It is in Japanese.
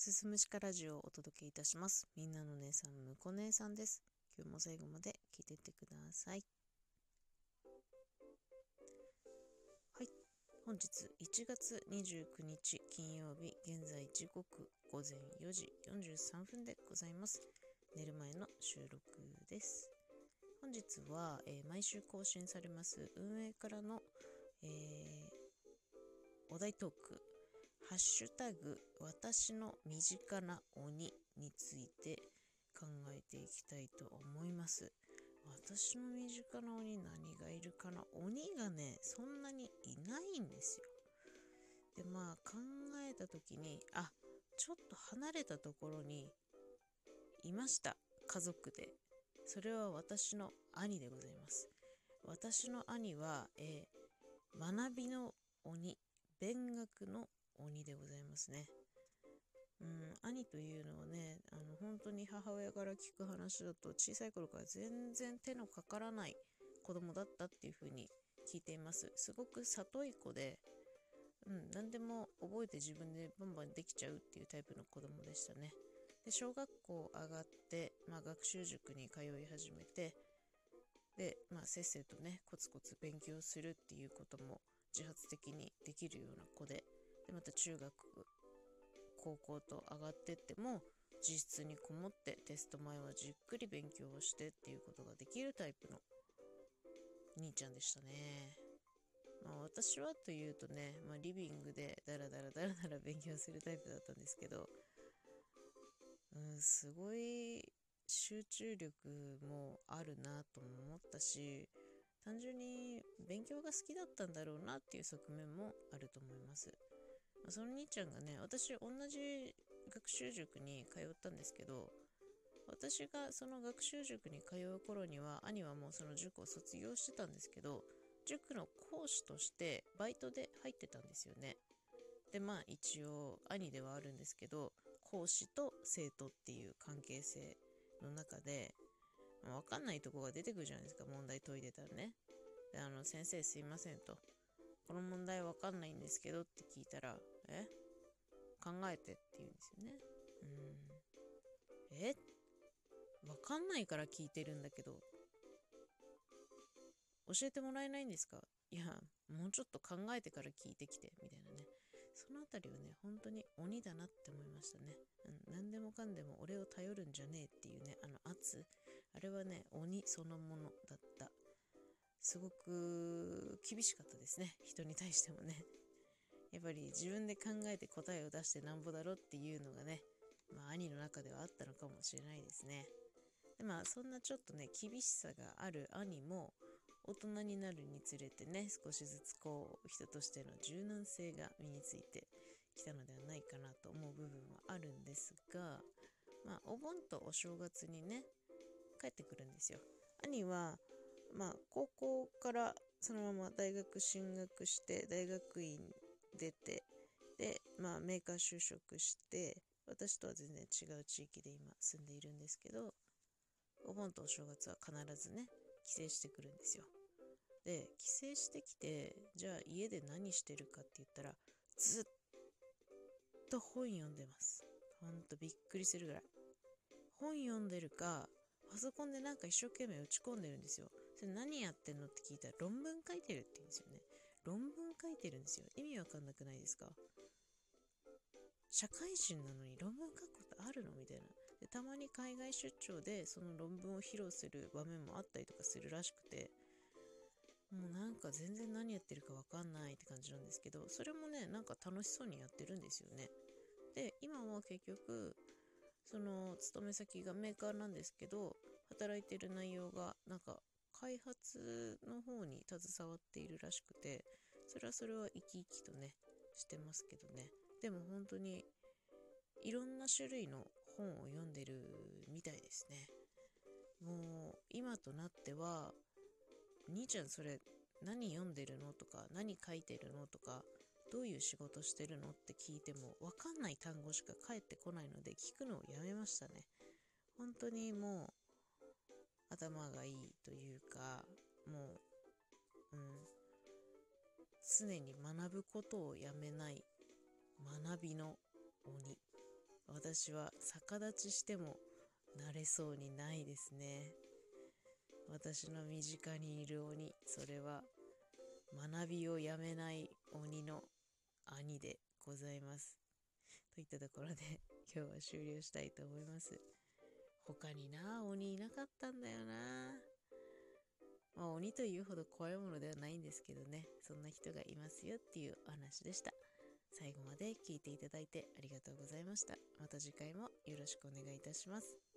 すすむしかラジオをお届けいたします。みんなの姉さん、むこ姉さんです。今日も最後まで聞いてってください。はい。本日1月29日金曜日、現在時刻午前4時43分でございます。寝る前の収録です。本日は、えー毎週更新されます運営からの、えーお題トークハッシュタグ私の身近な鬼について考えていきたいと思います。私の身近な鬼何がいるかな？鬼がね、そんなにいないんですよ。で、まあ考えた時に、あ、ちょっと離れたところにいました。家族で。それは私の兄でございます。私の兄は、えー学びの鬼、勉学の鬼でございますね。うん、兄というのはね、あの本当に母親から聞く話だと小さい頃から全然手のかからない子供だったっていう風に聞いています。すごく里い子で、うん、何でも覚えて自分でバンバンできちゃうっていうタイプの子供でしたね。で、小学校上がって、まあ、学習塾に通い始めて、で、まあ、せっせとね、コツコツ勉強するっていうことも自発的にできるような子で、で、また中学、高校と上がってっても、自室にこもってテスト前はじっくり勉強をしてっていうことができるタイプの兄ちゃんでしたね。まあ私はというとね、まあ、リビングでダラダラダラダラ勉強するタイプだったんですけど、うん、すごい集中力もあるなとも思ったし、単純に勉強が好きだったんだろうなっていう側面もあると思います。その兄ちゃんがね、私同じ学習塾に通ったんですけど、私がその学習塾に通う頃には、兄はもうその塾を卒業してたんですけど、塾の講師としてバイトで入ってたんですよね。で、まあ一応兄ではあるんですけど、講師と生徒っていう関係性の中で、まわかんないとこが出てくるじゃないですか、問題解いてたらね。で、あの、先生すいませんと。この問題わかんないんですけどって聞いたら、え考えてって言うんですよね。うん。えわかんないから聞いてるんだけど、教えてもらえないんですかいや、もうちょっと考えてから聞いてきて、みたいなね。そのあたりはね、本当に鬼だなって思いましたね。うん、何でもかんでも俺を頼るんじゃねえっていうね、あの圧。あれはね、鬼そのものだった。すごく厳しかったですね。人に対してもね。やっぱり自分で考えて答えを出してなんぼだろっていうのがね、まあ兄の中ではあったのかもしれないですね。でまあそんなちょっとね、厳しさがある兄も大人になるにつれてね、少しずつこう人としての柔軟性が身についてきたのではないかなと思う部分はあるんですが、まあお盆とお正月にね、帰ってくるんですよ。兄は、まあ高校からそのまま大学進学して、大学院出て、で、まあメーカー就職して、私とは全然違う地域で今住んでいるんですけど、お盆とお正月は必ずね、帰省してくるんですよ。で、帰省してきて、じゃあ家で何してるかって言ったら、ずっと本読んでます。ほんとびっくりするぐらい。本読んでるか、パソコンでなんか一生懸命打ち込んでるんですよ。それ何やってんのって聞いたら論文書いてるって言うんですよね。論文書いてるんですよ。意味わかんなくないですか？社会人なのに論文書くことあるのみたいな。でたまに海外出張でその論文を披露する場面もあったりとかするらしくて、もうなんか全然何やってるかわかんないって感じなんですけど、それもね、なんか楽しそうにやってるんですよね。で、今は結局、その勤め先がメーカーなんですけど、働いてる内容がなんか開発の方に携わっているらしくて、それはそれは生き生きとね、してますけどね。でも本当にいろんな種類の本を読んでるみたいですね。もう今となっては、兄ちゃんそれ何読んでるのとか何書いてるのとかどういう仕事してるのって聞いてもわかんない単語しか返ってこないので聞くのをやめましたね。本当にもう頭がいいというかもう、うん、常に学ぶことをやめない学びの鬼。私は逆立ちしても慣れそうにないですね。私の身近にいる鬼それは学びをやめない鬼の兄でございます。といったところで今日は終了したいと思います。他にな鬼いなかったんだよな。まあ鬼というほど怖いものではないんですけどね。そんな人がいますよっていうお話でした。最後まで聞いていただいてありがとうございました。また次回もよろしくお願いいたします。